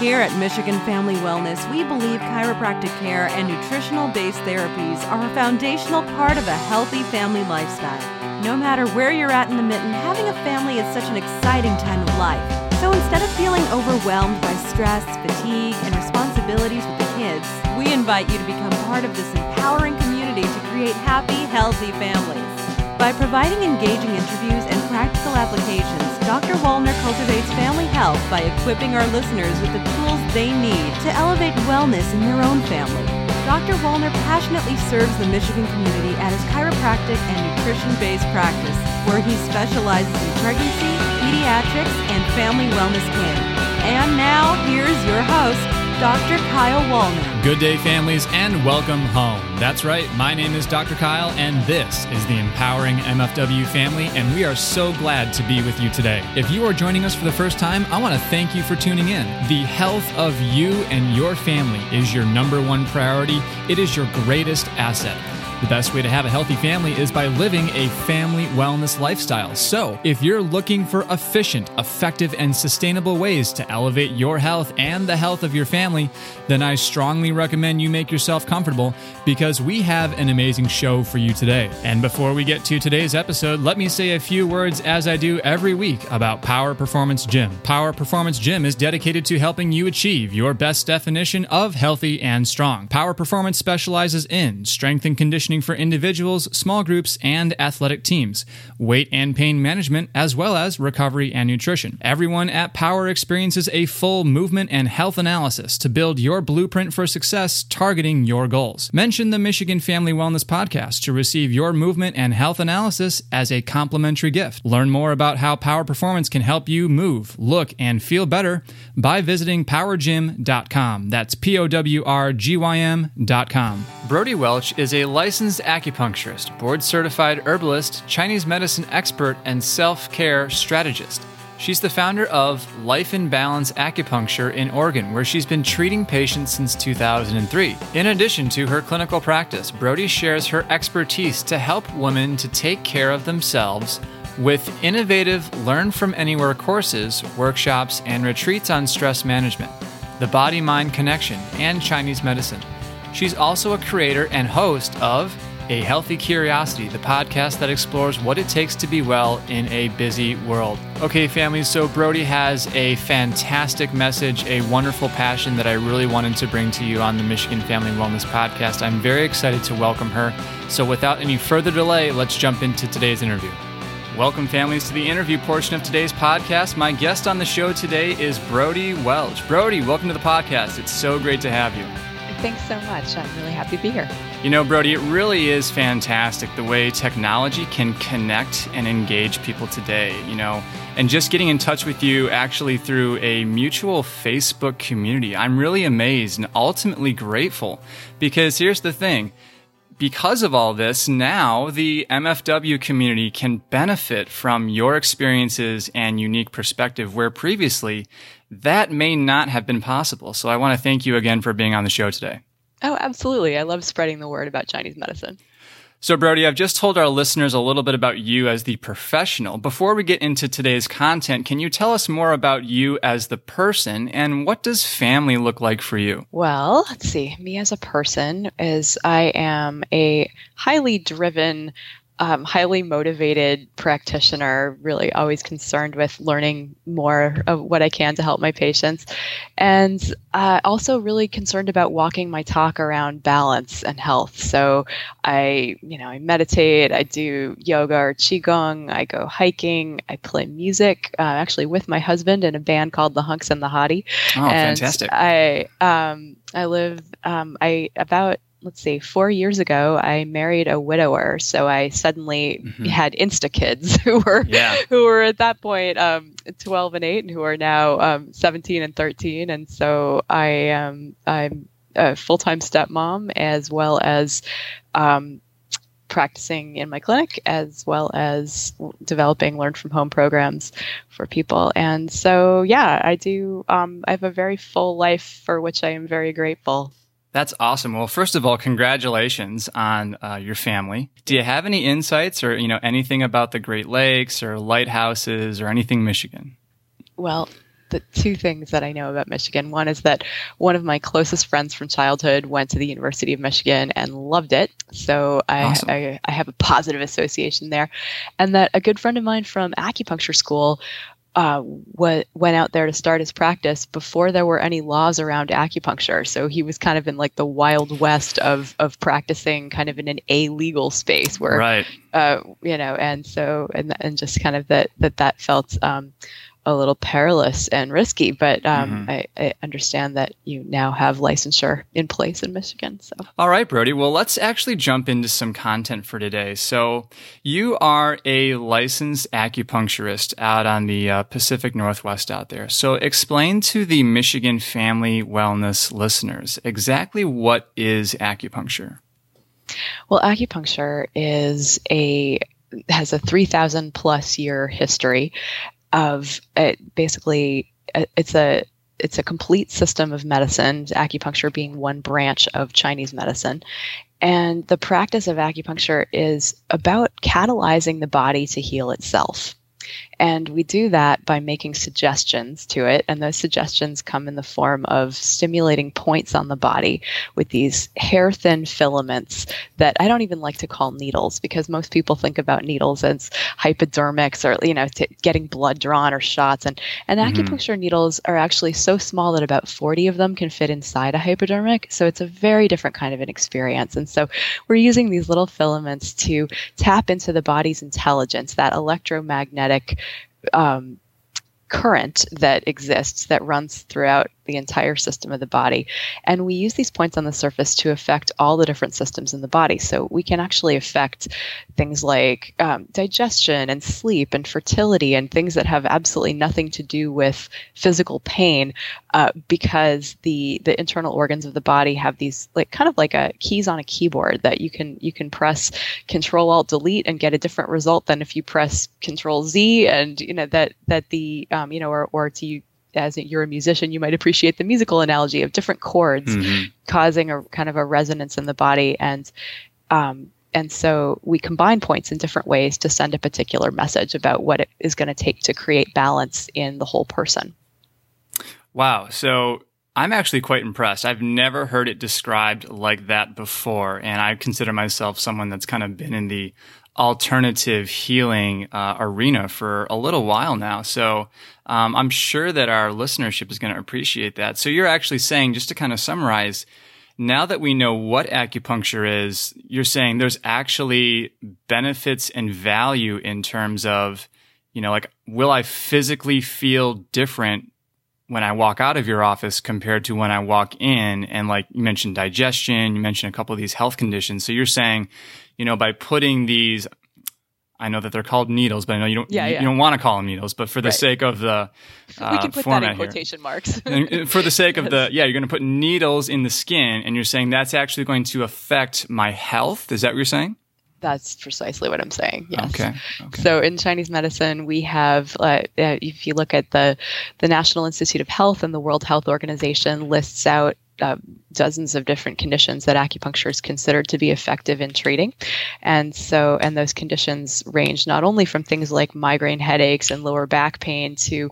Here at Michigan Family Wellness, we believe chiropractic care and nutritional based therapies are a foundational part of a healthy family lifestyle. No matter where you're at in the mitten, having a family is such an exciting time of life. So instead of feeling overwhelmed by stress, fatigue, and responsibilities with the kids, we invite you to become part of this empowering community to create happy, healthy families. By providing engaging interviews and practical applications, Dr. Wallner cultivates family health by equipping our listeners with the tools they need to elevate wellness in their own family. Dr. Wallner passionately serves the Michigan community at his chiropractic and nutrition based practice, where he specializes in pregnancy, pediatrics, and family wellness care. And now, here's your host, Dr. Kyle Wallner. Good day, families, and welcome home. That's right, my name is Dr. Kyle, and this is the Empowering MFW family, and we are so glad to be with you today. If you are joining us for the first time, I want to thank you for tuning in. The health of you and your family is your number one priority, it is your greatest asset. The best way to have a healthy family is by living a family wellness lifestyle. So, if you're looking for efficient, effective, and sustainable ways to elevate your health and the health of your family, then I strongly recommend you make yourself comfortable because we have an amazing show for you today. And before we get to today's episode, let me say a few words as I do every week about Power Performance Gym. Power Performance Gym is dedicated to helping you achieve your best definition of healthy and strong. Power Performance specializes in strength and conditioning conditioning for individuals, small groups, and athletic teams, weight and pain management, as well as recovery and nutrition. Everyone at Power experiences a full movement and health analysis to build your blueprint for success targeting your goals. Mention the Michigan Family Wellness Podcast to receive your movement and health analysis as a complimentary gift. Learn more about how Power Performance can help you move, look, and feel better by visiting powrgym.com. That's P O W R G Y M.com. Brodie Welch is a licensed acupuncturist, board certified herbalist, Chinese medicine expert, and self care strategist. She's the founder of Life in Balance Acupuncture in Oregon, where she's been treating patients since 2003. In addition to her clinical practice, Brodie shares her expertise to help women to take care of themselves with innovative Learn from Anywhere courses, workshops, and retreats on stress management, the body mind connection, and Chinese medicine. She's also a creator and host of A Healthy Curiosity, the podcast that explores what it takes to be well in a busy world. Okay, family, so Brodie has a fantastic message, a wonderful passion that I really wanted to bring to you on the Michigan Family Wellness Podcast. I'm very excited to welcome her. So, without any further delay, let's jump into today's interview. Welcome, families, to the interview portion of today's podcast. My guest on the show today is Brodie Welch. Brodie, welcome to the podcast. It's so great to have you. Thanks so much. I'm really happy to be here. You know, Brodie, it really is fantastic the way technology can connect and engage people today, you know, and just getting in touch with you actually through a mutual Facebook community. I'm really amazed and ultimately grateful because here's the thing. Because of all this, now the MFW community can benefit from your experiences and unique perspective where previously that may not have been possible. So I want to thank you again for being on the show today. Oh, absolutely. I love spreading the word about Chinese medicine. So, Brodie, I've just told our listeners a little bit about you as the professional. Before we get into today's content, can you tell us more about you as the person and what does family look like for you? Well, let's see. Me as a person is I am a highly driven um, highly motivated practitioner, really always concerned with learning more of what I can to help my patients, and uh, also really concerned about walking my talk around balance and health. So I, you know, I meditate, I do yoga or qigong, I go hiking, I play music, uh, actually with my husband in a band called the Hunks and the Hottie. Oh, and fantastic! I um, I live um, I about let's see, four years ago, I married a widower, so I suddenly mm-hmm. had insta kids who were yeah. who were at that point um, twelve and eight, and who are now um, seventeen and thirteen. And so I am I'm a full time stepmom as well as um, practicing in my clinic as well as developing learn from home programs for people and so yeah i do um, i have a very full life for which i am very grateful that's awesome. Well, first of all, congratulations on uh, your family. Do you have any insights or, you know, anything about the Great Lakes or lighthouses or anything Michigan? Well, the two things that I know about Michigan. One is that one of my closest friends from childhood went to the University of Michigan and loved it. So I, awesome. I, I have a positive association there. And that a good friend of mine from acupuncture school uh, went went out there to start his practice before there were any laws around acupuncture. So he was kind of in like the wild west of of practicing, kind of in an a legal space where, right. uh, you know, and so and and just kind of that that that felt um, a little perilous and risky, but um, mm-hmm. I, I, understand that you now have licensure in place in Michigan. So, all right, Brodie. Well, let's actually jump into some content for today. So, you are a licensed acupuncturist out on the uh, Pacific Northwest out there. So, explain to the Michigan family wellness listeners exactly what is acupuncture. Well, acupuncture is a has a 3000 plus year history of it basically uh, it's a it's a complete system of medicine acupuncture being one branch of chinese medicine. And the practice of acupuncture is about catalyzing the body to heal itself and we do that by making suggestions to it. And those suggestions come in the form of stimulating points on the body with these hair thin filaments that I don't even like to call needles because most people think about needles as hypodermics or, you know, getting blood drawn or shots. And, and mm-hmm. acupuncture needles are actually so small that about 40 of them can fit inside a hypodermic. So it's a very different kind of an experience. And so we're using these little filaments to tap into the body's intelligence, that electromagnetic um, current that exists that runs throughout the entire system of the body. And we use these points on the surface to affect all the different systems in the body. So we can actually affect things like um, digestion and sleep and fertility and things that have absolutely nothing to do with physical pain uh, because the the internal organs of the body have these like kind of like a keys on a keyboard that you can you can press control alt delete and get a different result than if you press control z and you know that that the um, you know or or to as you're a musician, you might appreciate the musical analogy of different chords mm-hmm. causing a kind of a resonance in the body. And um, and so we combine points in different ways to send a particular message about what it is going to take to create balance in the whole person. Wow. So I'm actually quite impressed. I've never heard it described like that before. And I consider myself someone that's kind of been in the alternative healing uh, arena for a little while now. So um, I'm sure that our listenership is going to appreciate that. So you're actually saying, just to kind of summarize, now that we know what acupuncture is, you're saying there's actually benefits and value in terms of, you know, like, will I physically feel different when I walk out of your office compared to when I walk in? And like you mentioned digestion, you mentioned a couple of these health conditions. So you're saying, you know, by putting these, I know that they're called needles, but I know you don't, yeah, you, yeah. you don't want to call them needles, but for the right. sake of the, uh, we can put that in quotation here, marks. for the sake of the, yeah, you're going to put needles in the skin and you're saying that's actually going to affect my health. Is that what you're saying? That's precisely what I'm saying. Yes. Okay. okay. So in Chinese medicine, we have, uh, uh, if you look at the the National Institute of Health and the World Health Organization lists out uh, dozens of different conditions that acupuncture is considered to be effective in treating. And so, and those conditions range not only from things like migraine headaches and lower back pain to,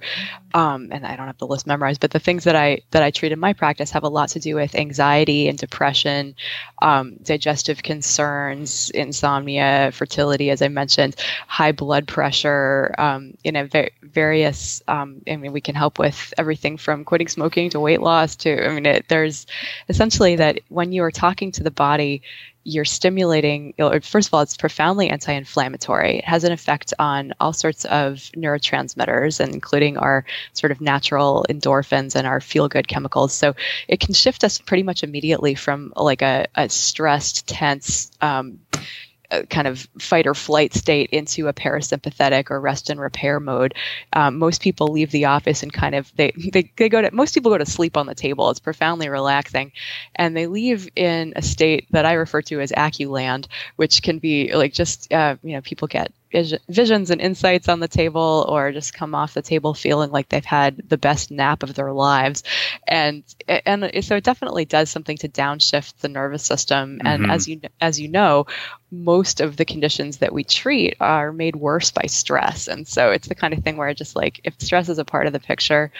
um, and I don't have the list memorized, but the things that I that I treat in my practice have a lot to do with anxiety and depression, um, digestive concerns, insomnia, fertility, as I mentioned, high blood pressure, um, you know, va- various. Um, I mean, we can help with everything from quitting smoking to weight loss to. I mean, it, there's essentially that when you are talking to the body, you're stimulating, first of all, it's profoundly anti inflammatory. It has an effect on all sorts of neurotransmitters, and including our sort of natural endorphins and our feel good chemicals. So it can shift us pretty much immediately from like a, a stressed, tense, um, kind of fight or flight state into a parasympathetic or rest and repair mode. Um, most people leave the office and kind of they, they they go to most people go to sleep on the table. It's profoundly relaxing, and they leave in a state that I refer to as aculand, which can be like just uh, you know people get visions and insights on the table or just come off the table feeling like they've had the best nap of their lives. And and so it definitely does something to downshift the nervous system. And mm-hmm. as you as you know most of the conditions that we treat are made worse by stress. And so it's the kind of thing where just like if stress is a part of the picture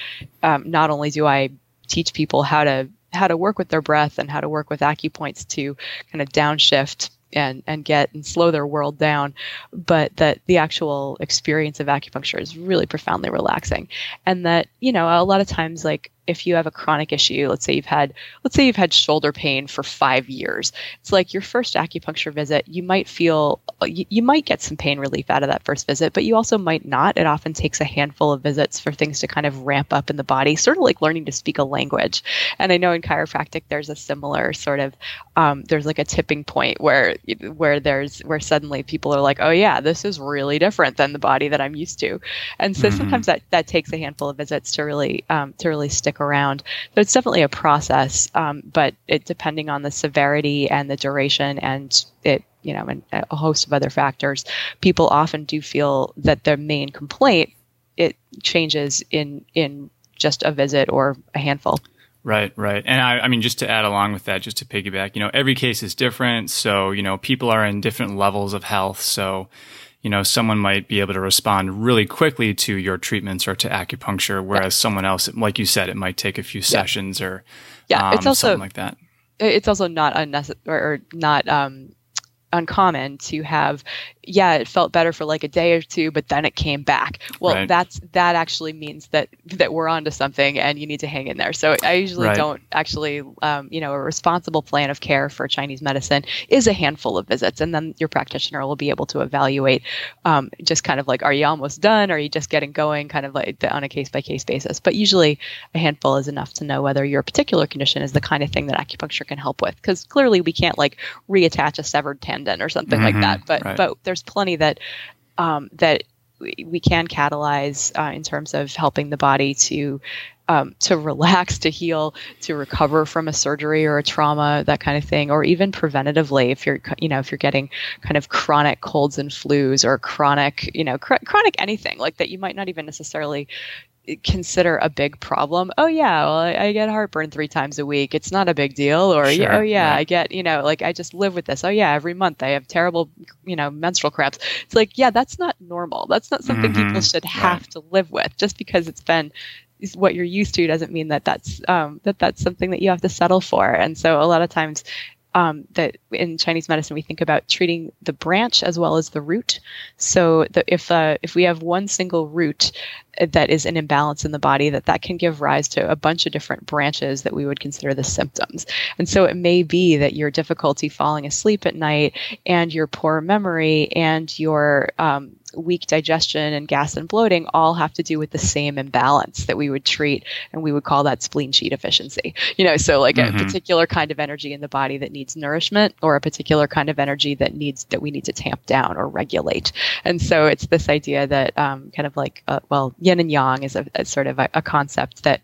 um, not only do I teach people how to how to work with their breath and how to work with acupoints to kind of downshift and and get and slow their world down but that the actual experience of acupuncture is really profoundly relaxing. And that you know a lot of times like if you have a chronic issue, let's say you've had let's say you've had shoulder pain for 5 years. It's like your first acupuncture visit, you might feel you, you, might get some pain relief out of that first visit, but you also might not. It often takes a handful of visits for things to kind of ramp up in the body, sort of like learning to speak a language. And I know in chiropractic there's a similar sort of um, there's like a tipping point where where there's where suddenly people are like, "Oh yeah, this is really different than the body that I'm used to." And so mm-hmm. sometimes that that takes a handful of visits to really um, to really stick around. So it's definitely a process, um, but it depending on the severity and the duration and it you know and a host of other factors, people often do feel that their main complaint it changes in in just a visit or a handful. Right, right. And I, I, mean, just to add along with that, just to piggyback, you know, every case is different. So, you know, people are in different levels of health. So, you know, someone might be able to respond really quickly to your treatments or to acupuncture, whereas yeah. someone else, like you said, it might take a few yeah. sessions or yeah, um, it's also something like that. It's also not unnecessary or not um, uncommon to have yeah it felt better for like a day or two but then it came back. Well right. that's that actually means that that we're onto something and you need to hang in there. So i usually right. don't actually um, you know a responsible plan of care for chinese medicine is a handful of visits and then your practitioner will be able to evaluate um, just kind of like are you almost done? Are you just getting going? Kind of like on a case by case basis. But usually a handful is enough to know whether your particular condition is the kind of thing that acupuncture can help with because clearly we can't like reattach a severed tendon or something mm-hmm. like that but right. but there's plenty that um, that we can catalyze uh, in terms of helping the body to um, to relax, to heal, to recover from a surgery or a trauma, that kind of thing, or even preventatively if you're you know if you're getting kind of chronic colds and flus or chronic you know cr- chronic anything like that you might not even necessarily consider a big problem. Oh yeah, well I, I, get heartburn three times a week. It's not a big deal. Or sure, oh yeah. I get you know like I just live with this. Oh yeah, every month I have terrible you know menstrual cramps. It's like yeah, that's not normal. That's not something mm-hmm. people should have right. to live with. Just because it's been what you're used to doesn't mean that that's um, that that's something that you have to settle for. And so a lot of times um, that in Chinese medicine we think about treating the branch as well as the root. So the, if uh, if we have one single root that is an imbalance in the body, that that can give rise to a bunch of different branches that we would consider the symptoms. And so it may be that your difficulty falling asleep at night and your poor memory and your um, weak digestion and gas and bloating all have to do with the same imbalance that we would treat and we would call that spleen qi deficiency you know so like mm-hmm. a particular kind of energy in the body that needs nourishment or a particular kind of energy that needs that we need to tamp down or regulate and so it's this idea that um, kind of like uh, well yin and yang is a, a sort of a, a concept that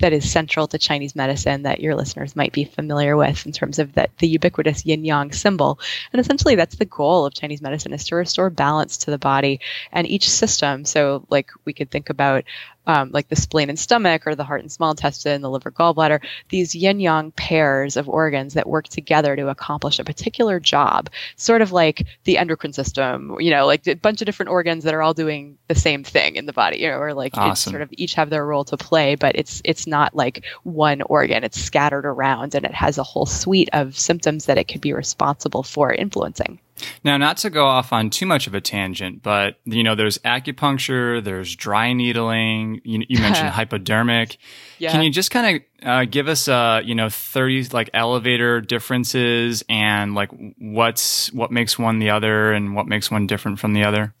that is central to Chinese medicine that your listeners might be familiar with in terms of that the ubiquitous yin yang symbol. And essentially that's the goal of Chinese medicine is to restore balance to the body and each system. So like we could think about um, like the spleen and stomach or the heart and small intestine, the liver, gallbladder, these yin yang pairs of organs that work together to accomplish a particular job, sort of like the endocrine system, you know, like a bunch of different organs that are all doing the same thing in the body, you know, or like awesome. sort of each have their role to play, but it's it's not like one organ, it's scattered around and it has a whole suite of symptoms that it could be responsible for influencing. Now, not to go off on too much of a tangent, but you know, there's acupuncture, there's dry needling. You, you mentioned hypodermic. Yeah. Can you just kind of uh, give us, uh, you know, thirty like elevator differences and like what's what makes one the other and what makes one different from the other?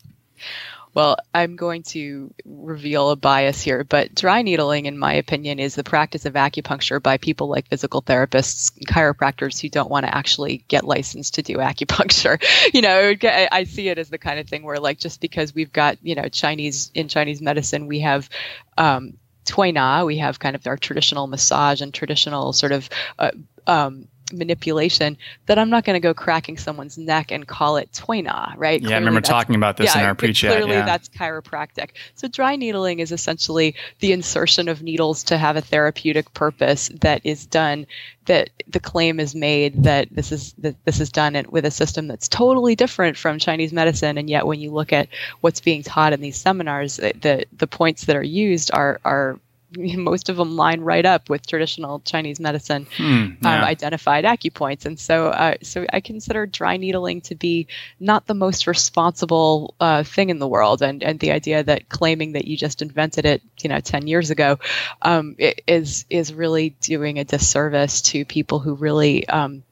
Well, I'm going to reveal a bias here, but dry needling, in my opinion, is the practice of acupuncture by people like physical therapists, chiropractors who don't want to actually get licensed to do acupuncture. You know, I see it as the kind of thing where, like, just because we've got, you know, Chinese in Chinese medicine, we have um, Tui Na, we have kind of our traditional massage and traditional sort of uh, um, manipulation that I'm not going to go cracking someone's neck and call it Tui Na, right? Yeah, clearly I remember talking about this yeah, in our pre-chat. Clearly, yeah. that's chiropractic. So dry needling is essentially the insertion of needles to have a therapeutic purpose that is done. That the claim is made that this is that this is done with a system that's totally different from Chinese medicine, and yet when you look at what's being taught in these seminars, the the points that are used are are most of them line right up with traditional Chinese medicine hmm, um, yeah. um, identified acupoints, and so uh, so I consider dry needling to be not the most responsible uh, thing in the world, and and the idea that claiming that you just invented it, you know, ten years ago, um, is is really doing a disservice to people who really um,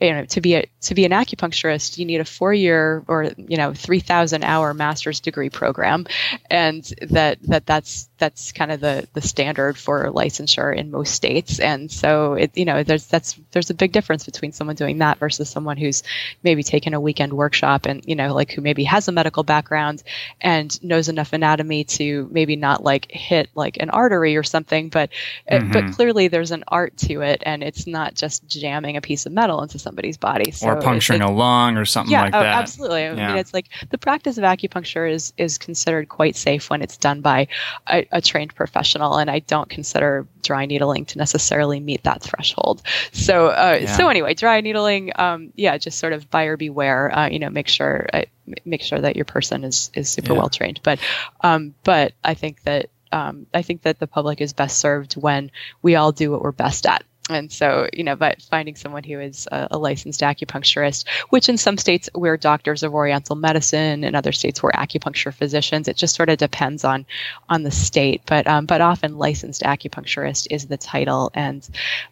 you know to be a to be an acupuncturist you need a four year or you know 3000 hour master's degree program. And that that that's that's kind of the the standard for licensure in most states. And so it you know there's that's there's a big difference between someone doing that versus someone who's maybe taken a weekend workshop and you know like who maybe has a medical background and knows enough anatomy to maybe not like hit like an artery or something. But mm-hmm. but clearly there's an art to it and it's not just jamming a piece of metal into somebody's body so or puncturing a lung or something yeah, like oh, that absolutely i yeah. mean it's like the practice of acupuncture is is considered quite safe when it's done by a, a trained professional, and I don't consider dry needling to necessarily meet that threshold. So, uh, yeah. so anyway, dry needling, um, yeah, just sort of buyer beware. Uh, you know, make sure uh, make sure that your person is is super yeah. well trained. But, um, but I think that um, I think that the public is best served when we all do what we're best at and so you know but finding someone who is a, a, licensed acupuncturist which in some states we're doctors of oriental medicine in other states we're acupuncture physicians it just sort of depends on on the state. But um, but often licensed acupuncturist is the title. And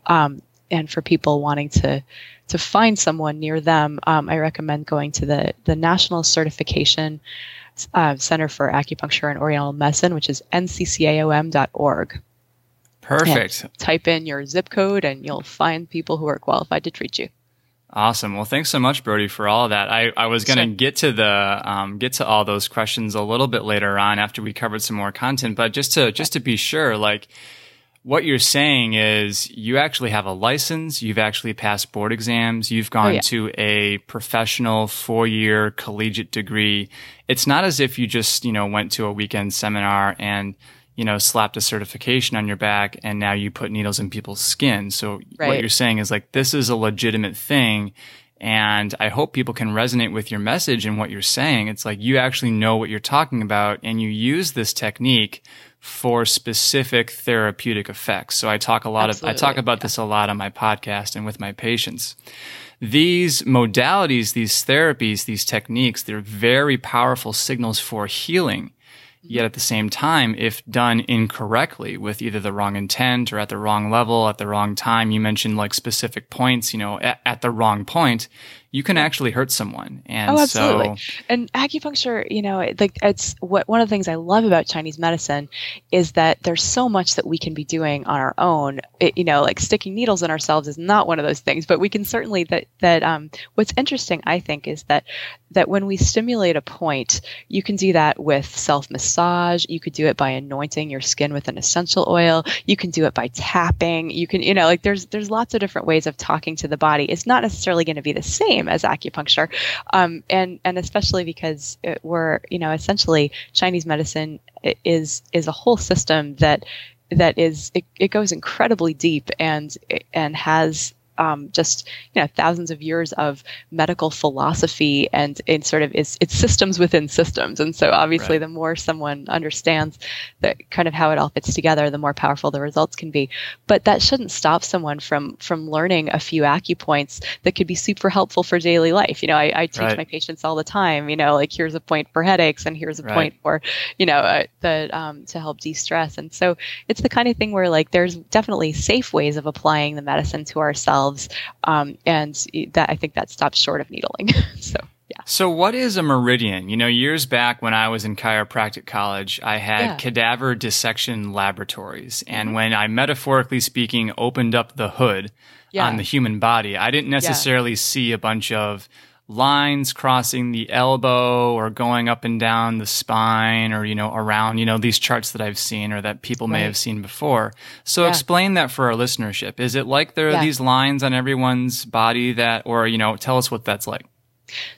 um, and for people wanting to to find someone near them um, i recommend going to the the national certification uh, center for acupuncture and oriental medicine which is nccaom.org Perfect. And type in your zip code and you'll find people who are qualified to treat you. Awesome. Well, thanks so much, Brodie, for all of that. I, I was going to get to the um, get to all those questions a little bit later on after we covered some more content, but just to just to be sure, like what you're saying is you actually have a license, you've actually passed board exams, you've gone oh, yeah. to a professional four year collegiate degree. It's not as if you just you know went to a weekend seminar and you know, slapped a certification on your back and now you put needles in people's skin. So right. what you're saying is like, this is a legitimate thing. And I hope people can resonate with your message and what you're saying. It's like you actually know what you're talking about and you use this technique for specific therapeutic effects. So I talk a lot Absolutely. of, I talk about yeah. this a lot on my podcast and with my patients. These modalities, these therapies, these techniques, they're very powerful signals for healing. Yet at the same time, if done incorrectly with either the wrong intent or at the wrong level, at the wrong time, you mentioned like specific points, you know, at, at the wrong point, you can actually hurt someone. And oh, absolutely. So, and acupuncture, you know, like it's what one of the things I love about Chinese medicine is that there's so much that we can be doing on our own. It, you know, like sticking needles in ourselves is not one of those things, but we can certainly that that um, what's interesting, I think, is that that when we stimulate a point, you can do that with self massage. You could do it by anointing your skin with an essential oil. You can do it by tapping. You can, you know, like there's there's lots of different ways of talking to the body. It's not necessarily going to be the same as acupuncture, um, and and especially because it, we're you know essentially Chinese medicine is is a whole system that that is it, it goes incredibly deep and and has um, just you know thousands of years of medical philosophy and in sort of it's it's systems within systems and so obviously right. the more someone understands that kind of how it all fits together the more powerful the results can be but that shouldn't stop someone from from learning a few acupoints that could be super helpful for daily life you know i, I teach right. my patients all the time you know like here's a point for headaches and here's a right. point for you know uh, the um, to help de-stress and so it's the kind of thing where like there's definitely safe ways of applying the medicine to ourselves themselves. Um, and that I think that stops short of needling. so. Yeah. So what is a meridian? You know, years back when I was in chiropractic college, I had yeah. cadaver dissection laboratories. And mm-hmm. when I metaphorically speaking opened up the hood yeah. on the human body, I didn't necessarily see a bunch of lines crossing the elbow or going up and down the spine or, you know, around, you know, these charts that I've seen or that people may have seen before. So yeah. explain that for our listenership. Is it like there are yeah. these lines on everyone's body that, or, you know, tell us what that's like.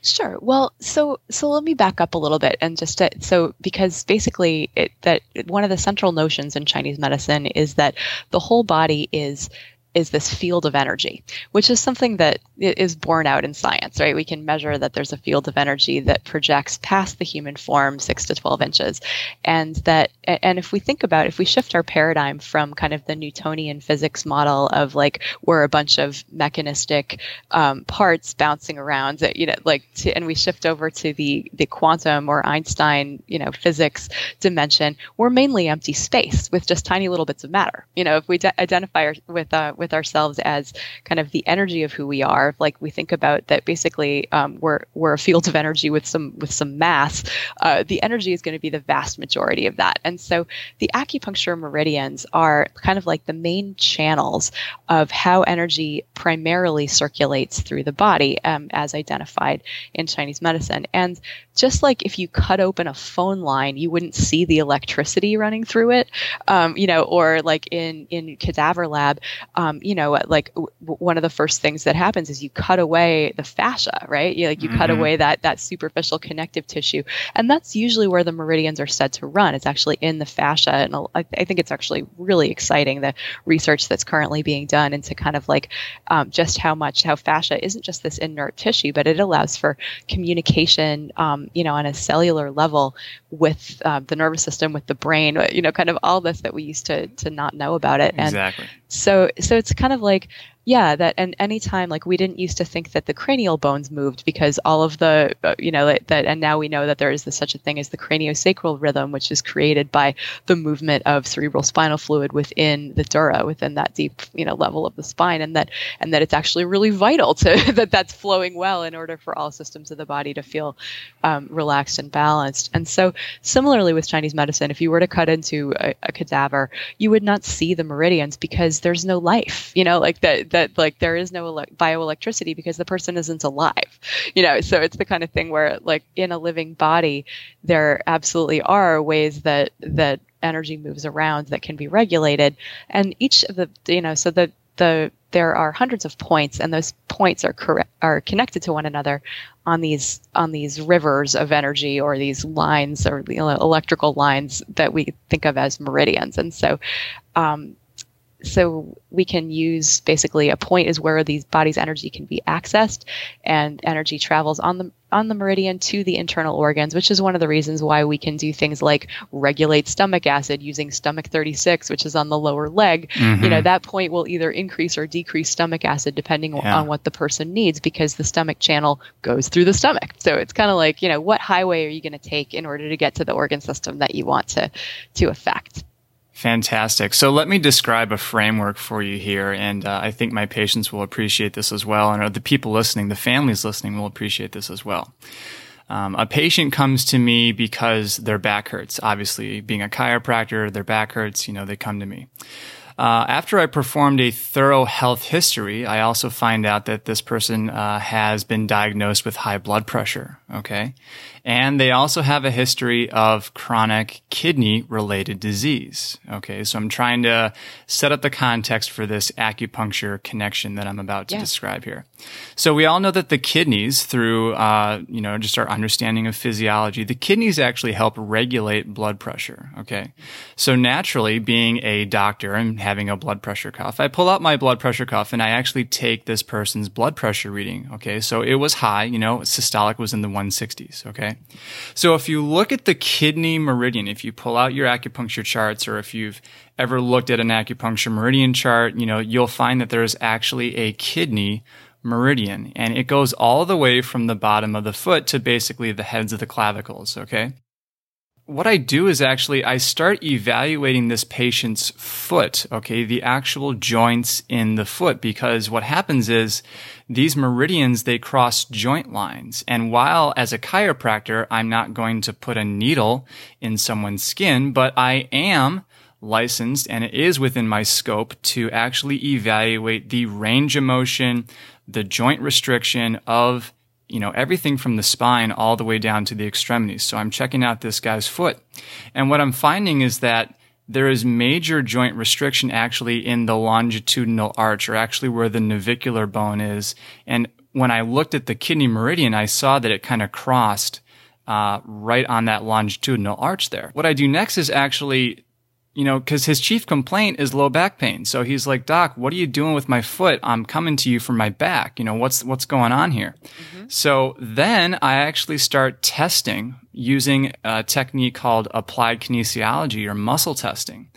Sure. Well, so so let me back up a little bit and just to, so because basically it, that one of the central notions in Chinese medicine is that the whole body is is this field of energy, which is something that is borne out in science, right? We can measure that there's a field of energy that projects past the human form six to 12 inches. And that, and if we think about, if we shift our paradigm from kind of the Newtonian physics model of like, we're a bunch of mechanistic um, parts bouncing around, that, you know, like, to, and we shift over to the, the quantum or Einstein, you know, physics dimension, we're mainly empty space with just tiny little bits of matter. You know, if we de- identify with, uh, with ourselves as kind of the energy of who we are. Like we think about that basically um, we're we're a field of energy with some with some mass. Uh, the energy is going to be the vast majority of that. And so the acupuncture meridians are kind of like the main channels of how energy primarily circulates through the body, um, as identified in Chinese medicine. And just like if you cut open a phone line, you wouldn't see the electricity running through it, um, you know, or like in in cadaver lab, um, you know, like w- one of the first things that happens is you cut away the fascia, right? You like you mm-hmm. cut away that that superficial connective tissue, and that's usually where the meridians are said to run. It's actually in the fascia, and I, I think it's actually really exciting the research that's currently being done into kind of like um, just how much how fascia isn't just this inert tissue, but it allows for communication. Um, you know, on a cellular level with uh, the nervous system, with the brain, uh, you know, kind of all this that we used to to not know about it. And exactly. So so it's kind of like yeah, that and anytime like we didn't used to think that the cranial bones moved because all of the uh, you know that, and now we know that there is such a thing as the craniosacral rhythm, which is created by the movement of cerebral spinal fluid within the dura, within that deep you know level of the spine, and that and that it's actually really vital to that that's flowing well in order for all systems of the body to feel um, relaxed and balanced. And so similarly with Chinese medicine, if you were to cut into a, a cadaver, you would not see the meridians because there's no life, you know, like that that like there is no ele- bioelectricity because the person isn't alive you know? So it's the kind of thing where like in a living body there absolutely are ways that that energy moves around that can be regulated. And each of the you know so the the there are hundreds of points and those points are correct are connected to one another on these on these rivers of energy or these lines or you know, electrical lines that we think of as meridians. And so um, so we can use basically a point is where these bodies energy can be accessed and energy travels on the on the meridian to the internal organs which is one of the reasons why we can do things like regulate stomach acid using stomach 36 which is on the lower leg mm-hmm. you know that point will either increase or decrease stomach acid depending yeah. on what the person needs because the stomach channel goes through the stomach so it's kind of like you know what highway are you going to take in order to get to the organ system that you want to to affect Fantastic. So let me describe a framework for you here, and uh, I think my patients will appreciate this as well, and the people listening, the families listening, will appreciate this as well. Um, a patient comes to me because their back hurts. Obviously, being a chiropractor, their back hurts. You know, they come to me. Uh, after I performed a thorough health history, I also find out that this person uh, has been diagnosed with high blood pressure. Okay. And they also have a history of chronic kidney related disease. Okay. So I'm trying to set up the context for this acupuncture connection that I'm about to yeah. describe here. So we all know that the kidneys through, uh, you know, just our understanding of physiology, the kidneys actually help regulate blood pressure. Okay. So naturally being a doctor and having a blood pressure cuff, I pull out my blood pressure cuff and I actually take this person's blood pressure reading. Okay. So it was high, you know, systolic was in the 160s. So if you look at the kidney meridian, if you pull out your acupuncture charts or if you've ever looked at an acupuncture meridian chart, you know, you'll find that there's actually a kidney meridian and it goes all the way from the bottom of the foot to basically the heads of the clavicles. Okay what I do is actually I start evaluating this patient's foot, okay, the actual joints in the foot, because what happens is these meridians, they cross joint lines. And while as a chiropractor, I'm not going to put a needle in someone's skin, but I am licensed and it is within my scope to actually evaluate the range of motion, the joint restriction of you know, everything from the spine all the way down to the extremities. So I'm checking out this guy's foot. And what I'm finding is that there is major joint restriction actually in the longitudinal arch or actually where the navicular bone is. And when I looked at the kidney meridian, I saw that it kind of crossed uh, right on that longitudinal arch there. What I do next is actually you know, because his chief complaint is low back pain. So he's like, Doc, what are you doing with my foot? I'm coming to you for my back. You know, what's what's going on here? Mm-hmm. So then I actually start testing using a technique called applied kinesiology or muscle testing.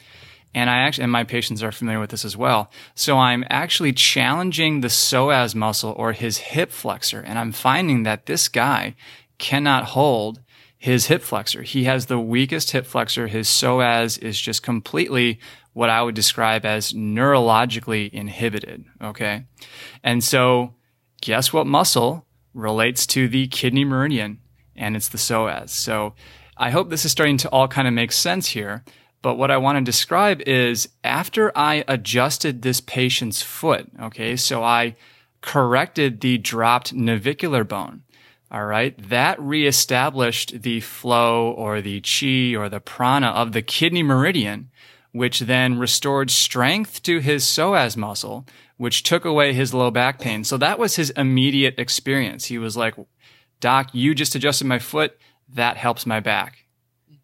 And I actually, and my patients are familiar with this as well. So I'm actually challenging the psoas muscle or his hip flexor. And I'm finding that this guy cannot hold his hip flexor. He has the weakest hip flexor. His psoas is just completely what I would describe as neurologically inhibited. Okay. And so guess what muscle relates to the kidney meridian? And it's the psoas. So I hope this is starting to all kind of make sense here. But what I want to describe is after I adjusted this patient's foot, okay, so I corrected the dropped navicular bone. All right. That reestablished the flow or the chi or the prana of the kidney meridian, which then restored strength to his psoas muscle, which took away his low back pain. So that was his immediate experience. He was like, Doc, you just adjusted my foot. That helps my back.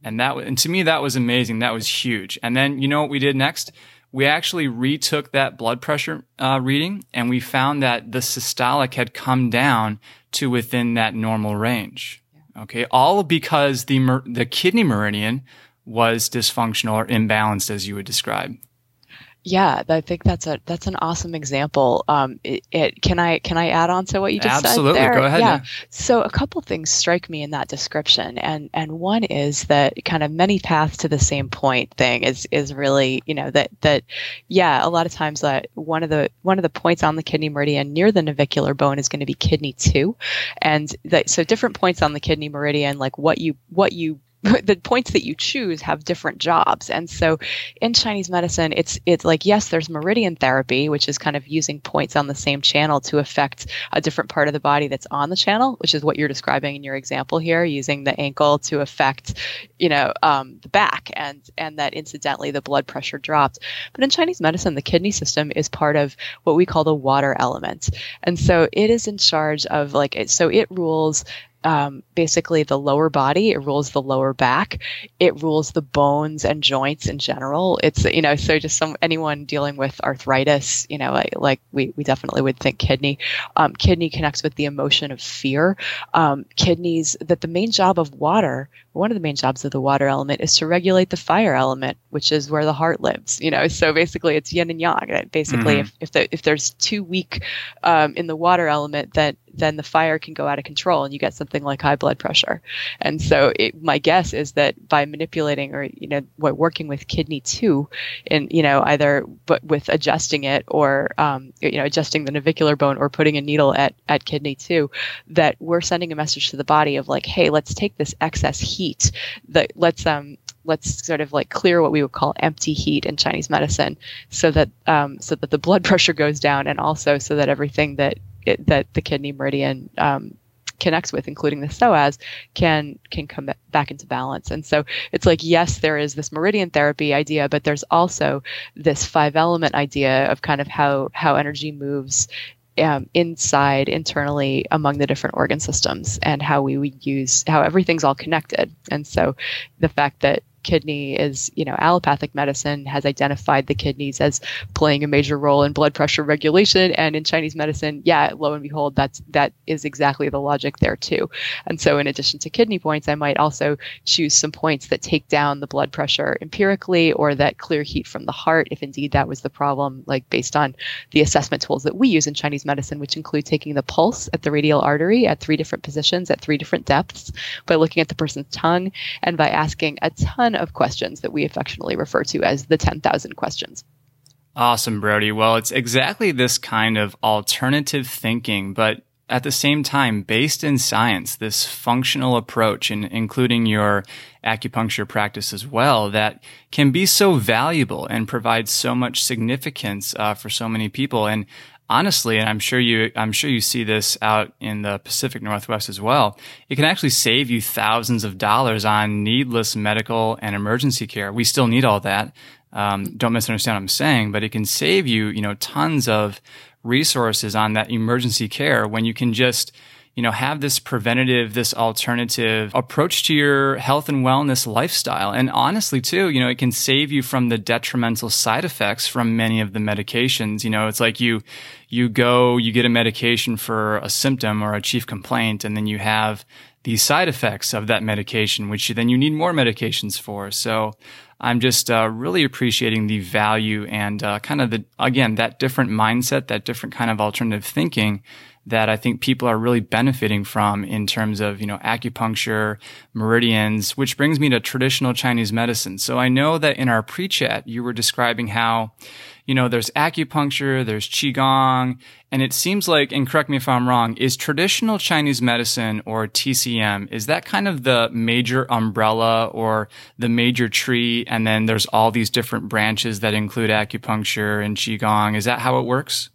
And that, and to me, that was amazing. That was huge. And then, you know what we did next? We actually retook that blood pressure uh, reading and we found that the systolic had come down to within that normal range. Okay. All because the, mer- the kidney meridian was dysfunctional or imbalanced as you would describe. Yeah, I think that's a that's an awesome example. Um, it, it, can I can I add on to what you just Absolutely. said? Absolutely, go ahead. Yeah. So a couple things strike me in that description, and and one is that kind of many paths to the same point thing is is really you know that that yeah a lot of times that one of the one of the points on the kidney meridian near the navicular bone is going to be kidney two, and that so different points on the kidney meridian like what you what you the points that you choose have different jobs. And so in Chinese medicine, it's it's like yes, there's meridian therapy, which is kind of using points on the same channel to affect a different part of the body that's on the channel, which is what you're describing in your example here, using the ankle to affect, you know, um, the back, and and that incidentally the blood pressure dropped. But in Chinese medicine, the kidney system is part of what we call the water element, and so it is in charge of like so it rules um, basically the lower body. It rules the lower back. It rules the bones and joints in general. It's you know so just some anyone dealing with arthritis, you know, like, like we we definitely would think kidney. Um, kidney connects with the emotion of fear. Um, kidneys that the main job of water, one of the main jobs of the water element is to regulate the fire element, which is where the heart lives. You know, so basically it's yin and yang. Basically, mm-hmm. if if, the, if there's too weak um, in the water element, that then the fire can go out of control and you get something like high blood pressure. And so it, my guess is that by manipulating or, you know, working with kidney two and, you know, either but with adjusting it or, um, you know, adjusting the navicular bone or putting a needle at, at kidney two, that we're sending a message to the body of like, hey, let's take this excess heat that let's, um, let's sort of like clear what we would call empty heat in Chinese medicine, so that um, so that the blood pressure goes down, and also so that everything that it, that the kidney meridian um, connects with, including the psoas, can can come back into balance. And so it's like yes, there is this meridian therapy idea, but there's also this five element idea of kind of how how energy moves um, inside internally among the different organ systems and how we would use how everything's all connected and so the fact that kidney is, you know, allopathic medicine has identified the kidneys as playing a major role in blood pressure regulation. And in Chinese medicine, yeah, lo and behold, that's that is exactly the logic there too. And so in addition to kidney points, I might also choose some points that take down the blood pressure empirically or that clear heat from the heart, if indeed that was the problem, like based on the assessment tools that we use in Chinese medicine, which include taking the pulse at the radial artery at three different positions at three different depths by looking at the person's tongue and by asking a ton of questions that we affectionately refer to as the 10,000 questions. Awesome, Brodie. Well, it's exactly this kind of alternative thinking, but at the same time, based in science, this functional approach and including your acupuncture practice as well, that can be so valuable and provide so much significance uh, for so many people. And honestly, and I'm sure you, I'm sure you see this out in the Pacific Northwest as well. It can actually save you thousands of dollars on needless medical and emergency care. We still need all that. Um, don't misunderstand what I'm saying, but it can save you, you know, tons of resources on that emergency care when you can just, you know, have this preventative, this alternative approach to your health and wellness lifestyle. And honestly, too, you know, it can save you from the detrimental side effects from many of the medications. You know, it's like you, you go, you get a medication for a symptom or a chief complaint, and then you have the side effects of that medication, which then you need more medications for. So I'm just uh, really appreciating the value and uh, kind of the, again, that different mindset, that different kind of alternative thinking that I think people are really benefiting from in terms of, you know, acupuncture, meridians, which brings me to traditional Chinese medicine. So I know that in our pre-chat, you were describing how, you know, there's acupuncture, there's qigong, and it seems like, and correct me if I'm wrong, is traditional Chinese medicine or TCM, is that kind of the major umbrella or the major tree? And then there's all these different branches that include acupuncture and qigong. Is that how it works?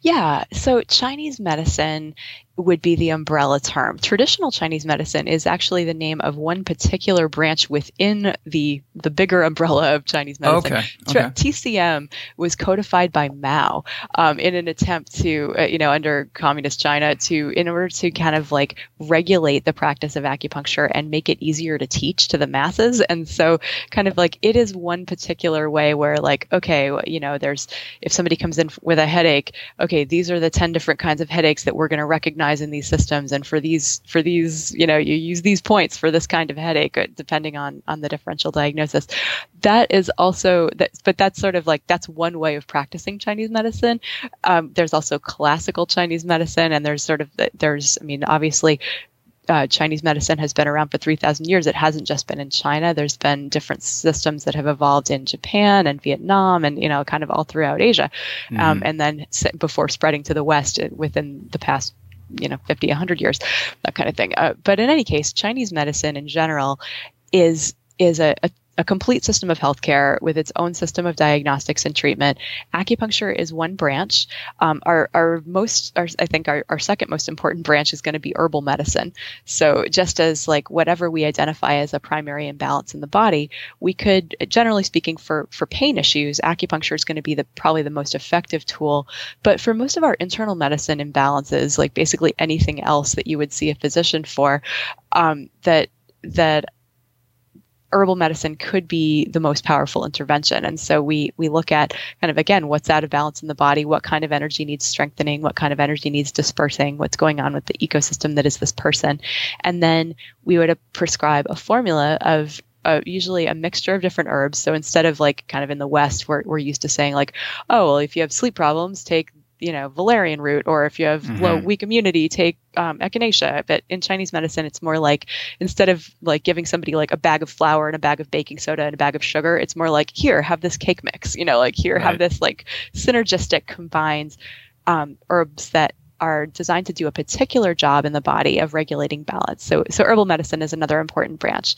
Yeah. So Chinese medicine would be the umbrella term. Traditional Chinese medicine is actually the name of one particular branch within the the bigger umbrella of Chinese medicine. Okay. okay. TCM was codified by Mao um, in an attempt to, uh, you know, under communist China, to in order to kind of like regulate the practice of acupuncture and make it easier to teach to the masses. And so, kind of like it is one particular way where, like, okay, you know, there's if somebody comes in with a headache, okay, these are the ten different kinds of headaches that we're going to recognize in these systems and for these for these you know you use these points for this kind of headache uh, depending on on the differential diagnosis that is also that but that's sort of like that's one way of practicing chinese medicine um, there's also classical chinese medicine and there's sort of there's i mean obviously uh, Chinese medicine has been around for 3,000 years. It hasn't just been in China. There's been different systems that have evolved in Japan and Vietnam and, you know, kind of all throughout Asia. Um, mm-hmm. Um, and then before spreading to the West uh, within the past you know 50 100 years that kind of thing. Uh, but in any case chinese medicine in general is is a, a a complete system of healthcare with its own system of diagnostics and treatment. Acupuncture is one branch. Um, our, our most, our, I think our, our second most important branch is going to be herbal medicine. So just as like whatever we identify as a primary imbalance in the body, we could, generally speaking, for, for pain issues, acupuncture is going to be the probably the most effective tool. But for most of our internal medicine imbalances, like basically anything else that you would see a physician for, um, that that herbal medicine could be the most powerful intervention. And so we we look at kind of again what's out of balance in the body, what kind of energy needs strengthening, what kind of energy needs dispersing, what's going on with the ecosystem that is this person, and then we would prescribe a formula of uh, usually a mixture of different herbs. So instead of like kind of in the West, we're, we're used to saying like, oh, well, if you have sleep problems, take you know valerian root or if you have mm-hmm. low weak immunity take um, echinacea but in chinese medicine it's more like instead of like giving somebody like a bag of flour and a bag of baking soda and a bag of sugar it's more like here have this cake mix you know like here right. have this like synergistic combined um, herbs that are designed to do a particular job in the body of regulating balance. So, so herbal medicine is another important branch.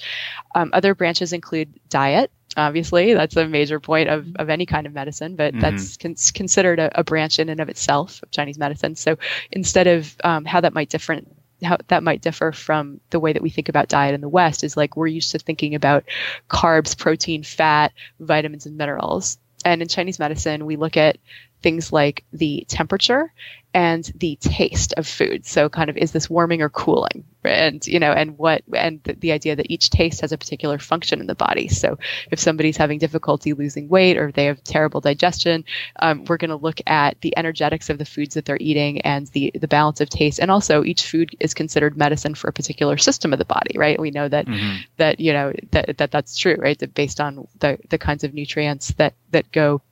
Um, other branches include diet, obviously that's a major point of, of any kind of medicine but mm-hmm. that's con- considered a, a, branch in and of itself of chinese medicine so instead of um, how that might different how that might differ from the way that we think about diet in the west is like we're used to thinking about carbs protein fat vitamins and minerals and in chinese medicine we look at things like the temperature and the taste of food. So kind of is this warming or cooling? And you know, and what and the, the, idea that each taste has a particular function in the body. So if somebody's having difficulty losing weight or they have terrible digestion, um, we're going to look at the energetics of the foods that they're eating and the the balance of taste. And also each food is considered medicine for a particular system of the body, right? We know that mm-hmm. that you know that, that that's true, right? That based on the the kinds of nutrients that that go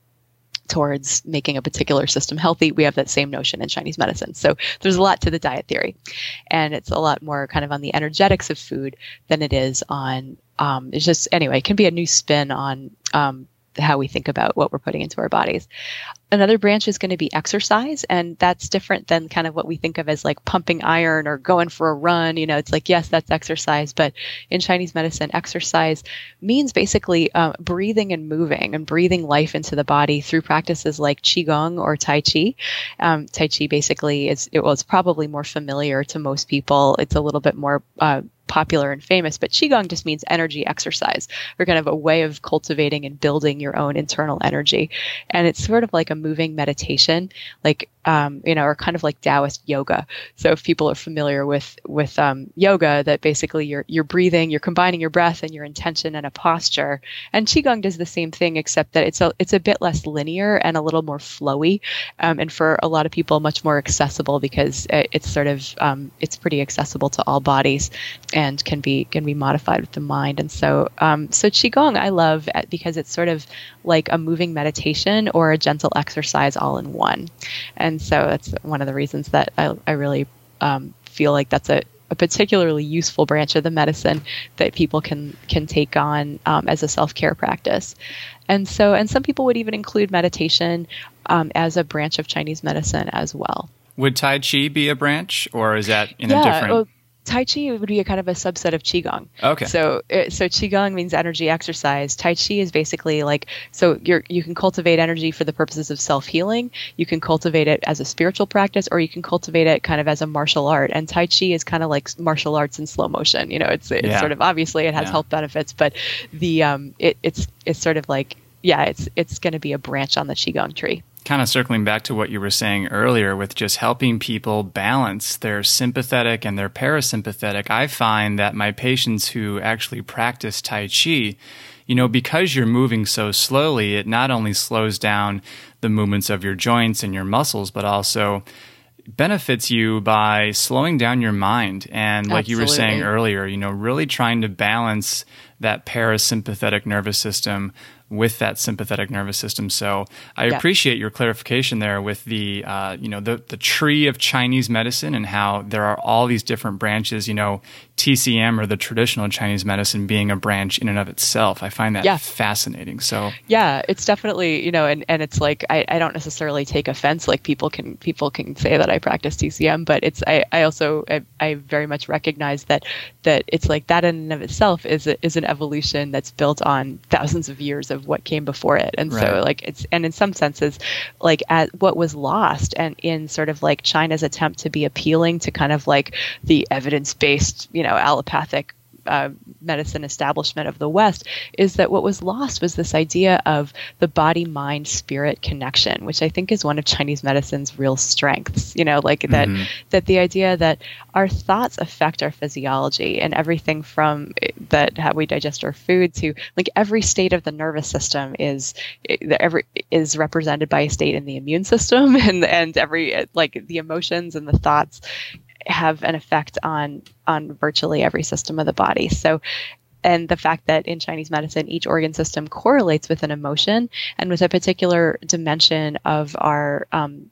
towards making a particular system healthy. We have that same notion in Chinese medicine. So there's a lot to the diet theory, and it's a lot more kind of on the energetics of food than it is on. Um, it's just anyway, it can be a new spin on um, how we think about what we're putting into our bodies. Another branch is going to be exercise, and that's different than kind of what we think of as like pumping iron or going for a run. You know, it's like, yes, that's exercise, but in Chinese medicine, exercise means basically uh, breathing and moving and breathing life into the body through practices like Qigong or Tai Chi. Um, tai Chi basically is, it was probably more familiar to most people. It's a little bit more uh, popular and famous, but Qigong just means energy exercise or kind of a way of cultivating and building your own internal energy. And it's sort of like a moving meditation, like, um, you know, are kind of like Taoist yoga. So if people are familiar with, with um, yoga, that basically you're, you're breathing, you're combining your breath and your intention and a posture. And Qigong does the same thing, except that it's a, it's a bit less linear and a little more flowy. Um, and for a lot of people, much more accessible because it, it's sort of, um, it's pretty accessible to all bodies and can be can be modified with the mind. And so um, so qigong I love because it's sort of like a moving meditation or a gentle exercise all in one. And so that's one of the reasons that I, I really um, feel like that's a, a particularly useful branch of the medicine that people can can take on um, as a self care practice. And so, and some people would even include meditation um, as a branch of Chinese medicine as well. Would Tai Chi be a branch, or is that in yeah, a different? Well, Tai Chi would be a kind of a subset of Qigong. Okay. So, uh, so Qigong means energy exercise. Tai Chi is basically like so you're you can cultivate energy for the purposes of self healing. You can cultivate it as a spiritual practice, or you can cultivate it kind of as a martial art. And Tai Chi is kind of like martial arts in slow motion. You know, it's it's yeah. sort of obviously it has yeah. health benefits, but the um it, it's it's sort of like yeah, it's it's going to be a branch on the Qigong tree kind of circling back to what you were saying earlier with just helping people balance their sympathetic and their parasympathetic, I find that my patients who actually practice Tai Chi, you know, because you're moving so slowly, it not only slows down the movements of your joints and your muscles, but also benefits you by slowing down your mind. And like Absolutely. you were saying earlier, you know, really trying to balance that parasympathetic nervous system with that sympathetic nervous system. So I yeah. appreciate your clarification there with the uh, you know the the tree of Chinese medicine and how there are all these different branches. You know, TCM or the traditional Chinese medicine being a branch in and of itself. I find that yeah. fascinating. So yeah, it's definitely you know, and and it's like I, I don't necessarily take offense. Like people can people can say that I practice TCM, but it's I I also I, I very much recognize that that it's like that in and of itself is a, is an evolution that's built on thousands of years of of what came before it. And right. so like it's and in some senses like at what was lost and in sort of like China's attempt to be appealing to kind of like the evidence-based, you know, allopathic uh, medicine establishment of the West is that what was lost was this idea of the body mind spirit connection, which I think is one of Chinese medicine's real strengths. You know, like that mm-hmm. that the idea that our thoughts affect our physiology and everything from eh, that how we digest our food to like every state of the nervous system is eh, every is represented by a state in the immune system and and every eh, like the emotions and the thoughts have an effect on on virtually every system of the body. So and the fact that in Chinese medicine, each organ system correlates with an emotion and with a particular dimension of our um,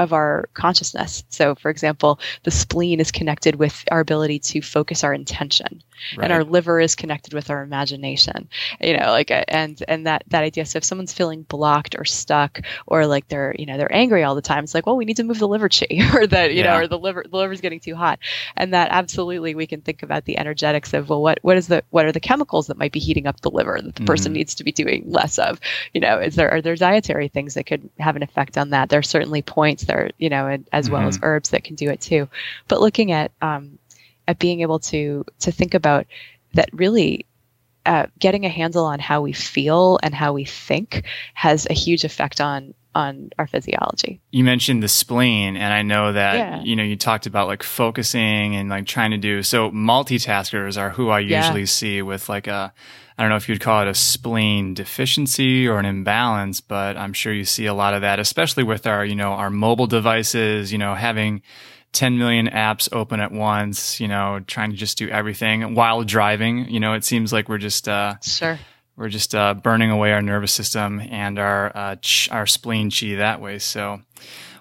of our consciousness. So, for example, the spleen is connected with our ability to focus our intention, right. and our liver is connected with our imagination. You know, like and and that that idea. So, if someone's feeling blocked or stuck, or like they're you know they're angry all the time, it's like, well, we need to move the liver chi, or that you yeah. know, or the liver the liver's getting too hot, and that absolutely we can think about the energetics of well, what what is the what are the chemicals that might be heating up the liver that the mm-hmm. person needs to be doing less of? You know, is there are there dietary things that could have an effect on that? There are certainly points there, you know, and, as mm-hmm. well as mm-hmm. herbs that can do it too. But looking at um, at being able to to think about that really uh, getting a handle on how we feel and how we think has a huge effect on on our physiology. You mentioned the spleen and I know that yeah. you know you talked about like focusing and like trying to do so multitaskers are who I usually yeah. see with like a I don't know if you'd call it a spleen deficiency or an imbalance, but I'm sure you see a lot of that, especially with our, you know, our mobile devices, you know, having 10 million apps open at once, you know, trying to just do everything while driving. You know, it seems like we're just, uh, sure we're just uh, burning away our nervous system and our uh, ch- our spleen chi that way. So,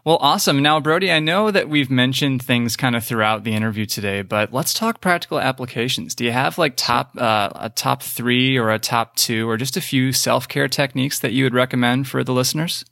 well, awesome. Now, Brodie, I know that we've mentioned things kind of throughout the interview today, but let's talk practical applications. Do you have like top uh, a top three or a top two or just a few self care techniques that you would recommend for the listeners?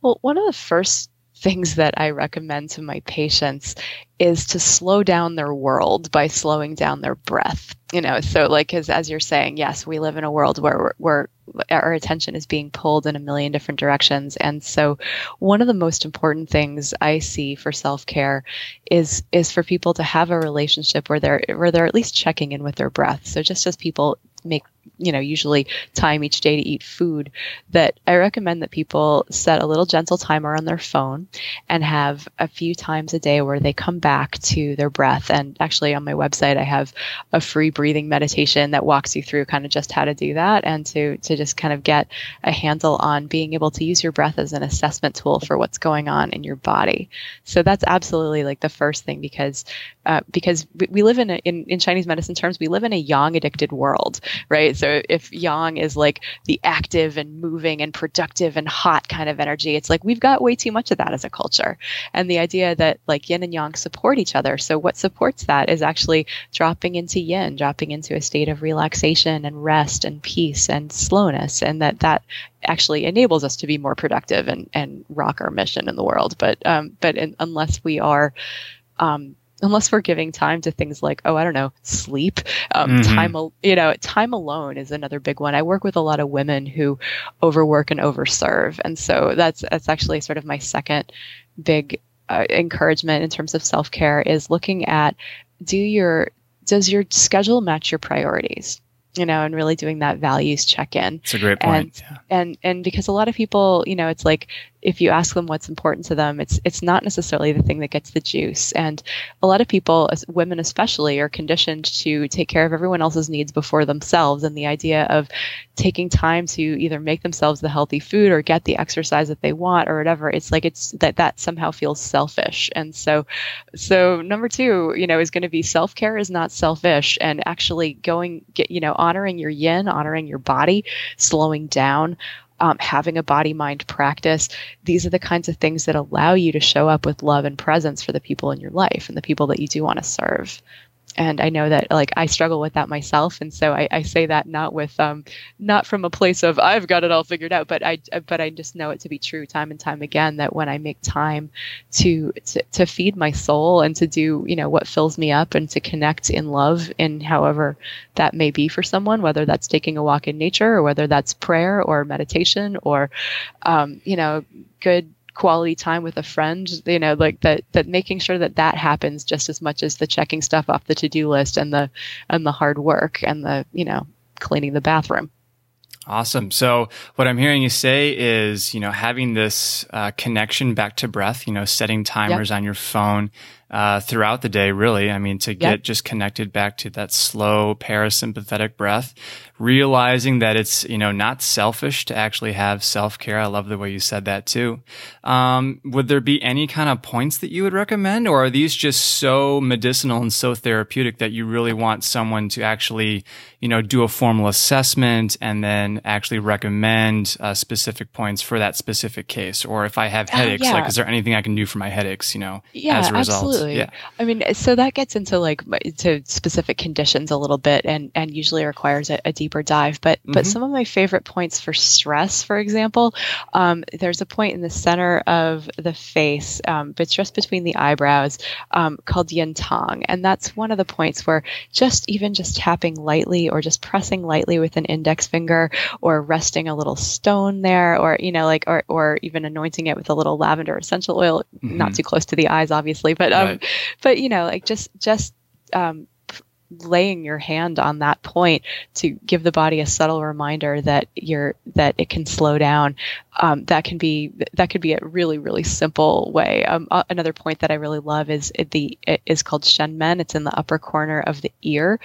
Well, one of the first things that I recommend to my patients is to slow down their world by slowing down their breath. You know, so like as as you're saying, yes, we live in a world where where our attention is being pulled in a million different directions, and so one of the most important things I see for self care is is for people to have a relationship where they're where they're at least checking in with their breath. So just as people make you know usually time each day to eat food that i recommend that people set a little gentle timer on their phone and have a few times a day where they come back to their breath. And actually on my website i have a free breathing meditation that walks you through kind of just how to do that and to to just kind of get a handle on being able to use your breath as an assessment tool for what's going on in your body. So that's absolutely like the first thing because uh, because we, we live in, a, in in chinese medicine terms we live in a yang addicted world right so if yang is like the active and moving and productive and hot kind of energy, it's like we've got way too much of that as a culture. And the idea that like yin and yang support each other. So what supports that is actually dropping into yin, dropping into a state of relaxation and rest and peace and slowness. And that that actually enables us to be more productive and, and rock our mission in the world. But um, but in, unless we are um, unless we're giving time to things like oh i don't know sleep um, mm-hmm. time you know time alone is another big one i work with a lot of women who overwork and overserve and so that's that's actually sort of my second big uh, encouragement in terms of self-care is looking at do your does your schedule match your priorities you know, and really doing that values check in. It's a great point. And, yeah. and and because a lot of people, you know, it's like if you ask them what's important to them, it's it's not necessarily the thing that gets the juice. And a lot of people, women especially, are conditioned to take care of everyone else's needs before themselves. And the idea of taking time to either make themselves the healthy food or get the exercise that they want or whatever, it's like it's that that somehow feels selfish. And so, so number two, you know, is going to be self care is not selfish, and actually going, get, you know, honoring your yin, honoring your body, slowing down um, having a body mind practice. These are the kinds of things that allow you to show up with love and presence for the people in your life and the people that you do want to serve and I know that like I struggle with that myself, and so I, I say that not with um not from a place of I've got it all figured out, but I but I just know it to be true time and time again that when I make time to to, to feed my soul and to do you know what fills me up and to connect in love in however that may be for someone, whether that's taking a walk in nature or whether that's prayer or meditation or um, you know good quality time with a friend you know like that that making sure that that happens just as much as the checking stuff off the to-do list and the and the hard work and the you know cleaning the bathroom Awesome. So what I'm hearing you say is, you know, having this uh, connection back to breath, you know, setting timers yep. on your phone, uh, throughout the day, really. I mean, to get yep. just connected back to that slow parasympathetic breath, realizing that it's, you know, not selfish to actually have self care. I love the way you said that too. Um, would there be any kind of points that you would recommend or are these just so medicinal and so therapeutic that you really want someone to actually, you know, do a formal assessment and then actually recommend uh, specific points for that specific case? Or if I have uh, headaches, uh, yeah. like, is there anything I can do for my headaches, you know, yeah, as a result? Absolutely. Absolutely. Yeah. I mean, so that gets into like to specific conditions a little bit, and and usually requires a, a deeper dive. But mm-hmm. but some of my favorite points for stress, for example, um, there's a point in the center of the face, um, but just between the eyebrows, um, called yin tang, and that's one of the points where just even just tapping lightly or just pressing lightly with an index finger or resting a little stone there, or you know like or or even anointing it with a little lavender essential oil, mm-hmm. not too close to the eyes, obviously, but um, right. but you know, like just just um, laying your hand on that point to give the body a subtle reminder that you're that it can slow down um, that can be that could be a really really simple way. Um, uh, another point that I really love is the is called shenmen. It's in the upper corner of the ear,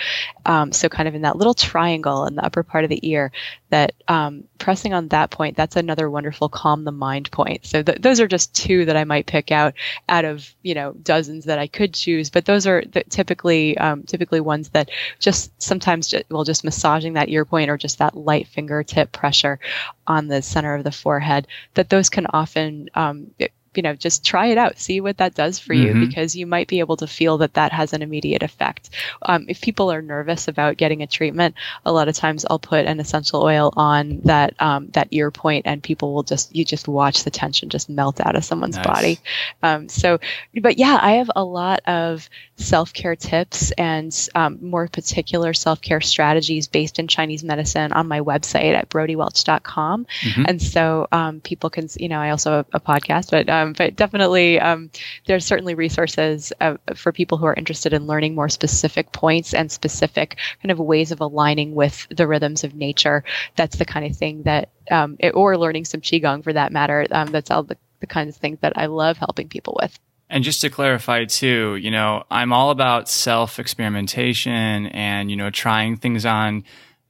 um, so kind of in that little triangle in the upper part of the ear. That um, pressing on that point, that's another wonderful calm the mind point. So th- those are just two that I might pick out out of you know dozens that I could choose, but those are the, typically um, typically ones that just sometimes just, well just massaging that ear point or just that light fingertip pressure on the center of the forehead that those can often um, you know just try it out see what that does for you mm-hmm. because you might be able to feel that that has an immediate effect um, if people are nervous about getting a treatment a lot of times i'll put an essential oil on that um, that ear point and people will just you just watch the tension just melt out of someone's nice. body um, so but yeah i have a lot of self-care tips and um, more particular self-care strategies based in chinese medicine on my website at brodiewelch.com mm-hmm. and so um, people can you know i also have a podcast but um, but definitely, um, there's certainly resources uh, for people who are interested in learning more specific points and specific kind of ways of aligning with the rhythms of nature. That's the kind of thing that, um, it, or learning some qigong for that matter. Um, that's all the, the kinds of things that I love helping people with. And just to clarify too, you know, I'm all about self experimentation and, you know, trying things on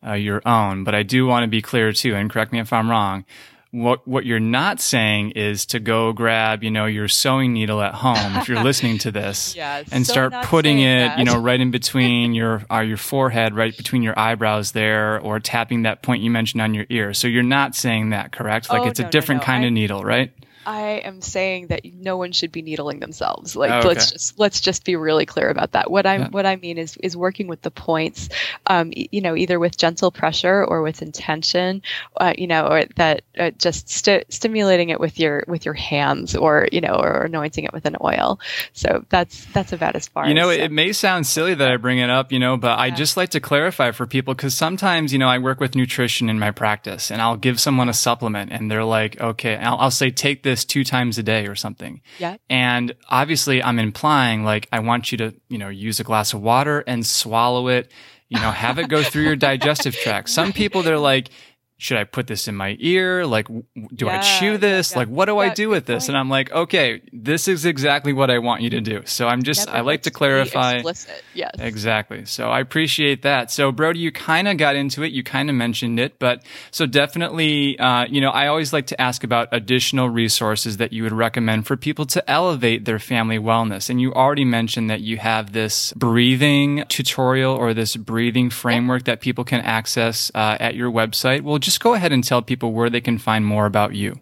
uh, your own. But I do want to be clear too, and correct me if I'm wrong what what you're not saying is to go grab you know your sewing needle at home if you're listening to this yeah, and so start putting it that. you know right in between your uh, your forehead right between your eyebrows there or tapping that point you mentioned on your ear so you're not saying that correct like oh, it's no, a different no, no. kind I, of needle right I am saying that no one should be needling themselves. Like okay. let's just let's just be really clear about that. What I Yeah. what I mean is is working with the points, um, you know, either with gentle pressure or with intention, uh, you know, or that uh, just sti- stimulating it with your with your hands or you know or anointing it with an oil. So that's that's about as far. You know, as, it, it may sound silly that I bring it up, you know, but I Yeah. just like to clarify for people because sometimes, you know, I work with nutrition in my practice and I'll give someone a supplement and they're like, okay, I'll, I'll say, take this two times a day or something. Yeah. And obviously I'm implying like, I want you to, you know, use a glass of water and swallow it, you know, have it go through your digestive tract. Some people, they're like, should I put this in my ear? Like, do I chew this? yeah. Like, what do I do with this? point. And I'm like, okay, this is exactly what I want you to do. So I'm just, I like to clarify. Explicit. Yes. Exactly. So I appreciate that. So Brodie, you kind of got into it. You kind of mentioned it, but so definitely, uh, you know, I always like to ask about additional resources that you would recommend for people to elevate their family wellness. And you already mentioned that you have this breathing tutorial or this breathing framework that people can access uh, at your website. Well, just go ahead and tell people where they can find more about you.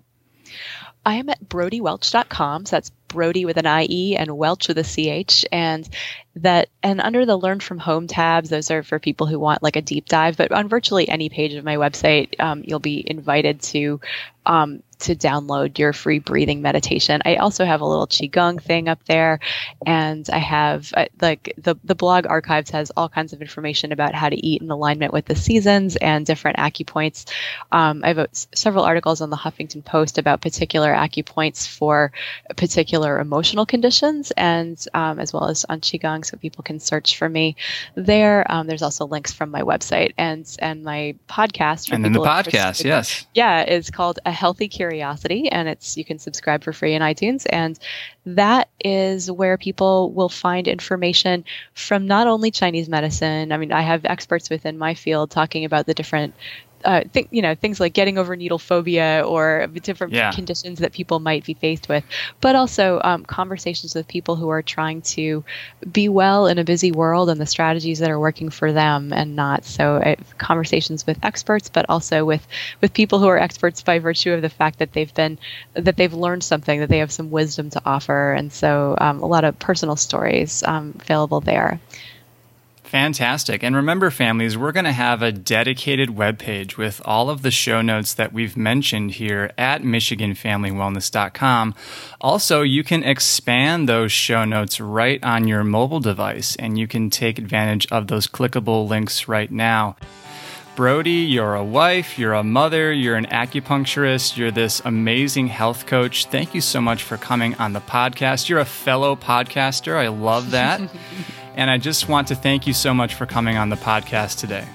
I am at brodiewelch.com. So that's Brodie with an IE and Welch with a CH. And that, and under the Learn from Home tabs, those are for people who want like a deep dive. But on virtually any page of my website, um, you'll be invited to um, to download your free breathing meditation. I also have a little qigong thing up there, and I have uh, like the the blog archives has all kinds of information about how to eat in alignment with the seasons and different acupoints. Um, I have s- several articles on the Huffington Post about particular acupoints for particular emotional conditions, and um, as well as on qigong, so people can search for me there. Um, there's also links from my website and and my podcast. For And then the podcast, yes. yeah, it's called A Healthy Curiosity, and it's you can subscribe for free in iTunes, and that is where people will find information from not only Chinese medicine. I mean, I have experts within my field talking about the different. Uh, think you know things like getting over needle phobia or different Yeah. conditions that people might be faced with, but also um, conversations with people who are trying to be well in a busy world and the strategies that are working for them and not. So uh, conversations with experts, but also with with people who are experts by virtue of the fact that they've been that they've learned something, that they have some wisdom to offer, and so um, a lot of personal stories um, available there. Fantastic. And remember, families, we're going to have a dedicated webpage with all of the show notes that we've mentioned here at MichiganFamilyWellness.com. Also, you can expand those show notes right on your mobile device, and you can take advantage of those clickable links right now. Brodie, you're a wife, you're a mother, you're an acupuncturist, you're this amazing health coach. Thank you so much for coming on the podcast. You're a fellow podcaster. I love that. and I just want to thank you so much for coming on the podcast today.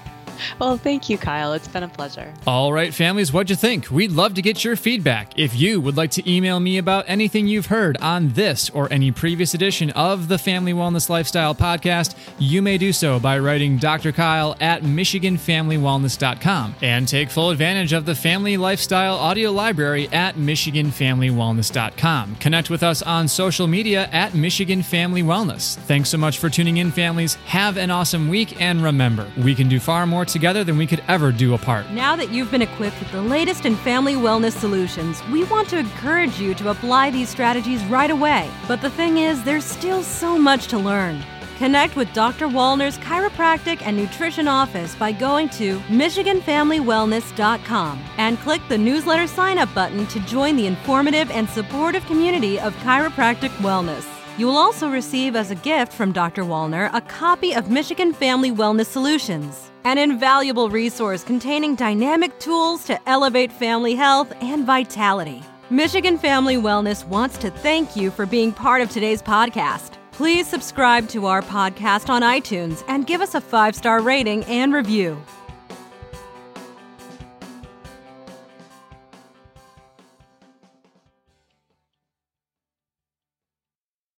Well, thank you, Kyle. It's been a pleasure. All right, families, what'd you think? We'd love to get your feedback. If you would like to email me about anything you've heard on this or any previous edition of the Family Wellness Lifestyle podcast, you may do so by writing Dr. Kyle at MichiganFamilyWellness.com and take full advantage of the Family Lifestyle audio library at MichiganFamilyWellness.com. Connect with us on social media at Michigan Family Wellness. Thanks so much for tuning in, families. Have an awesome week, and remember, we can do far more together than we could ever do apart. Now that you've been equipped with the latest in family wellness solutions, we want to encourage you to apply these strategies right away. But the thing is, there's still so much to learn. Connect with Dr. Wallner's chiropractic and nutrition office by going to MichiganFamilyWellness.com and click the newsletter sign up button to join the informative and supportive community of chiropractic wellness. You will also receive as a gift from Dr. Wallner a copy of Michigan Family Wellness Solutions, an invaluable resource containing dynamic tools to elevate family health and vitality. Michigan Family Wellness wants to thank you for being part of today's podcast. Please subscribe to our podcast on iTunes and give us a five star rating and review.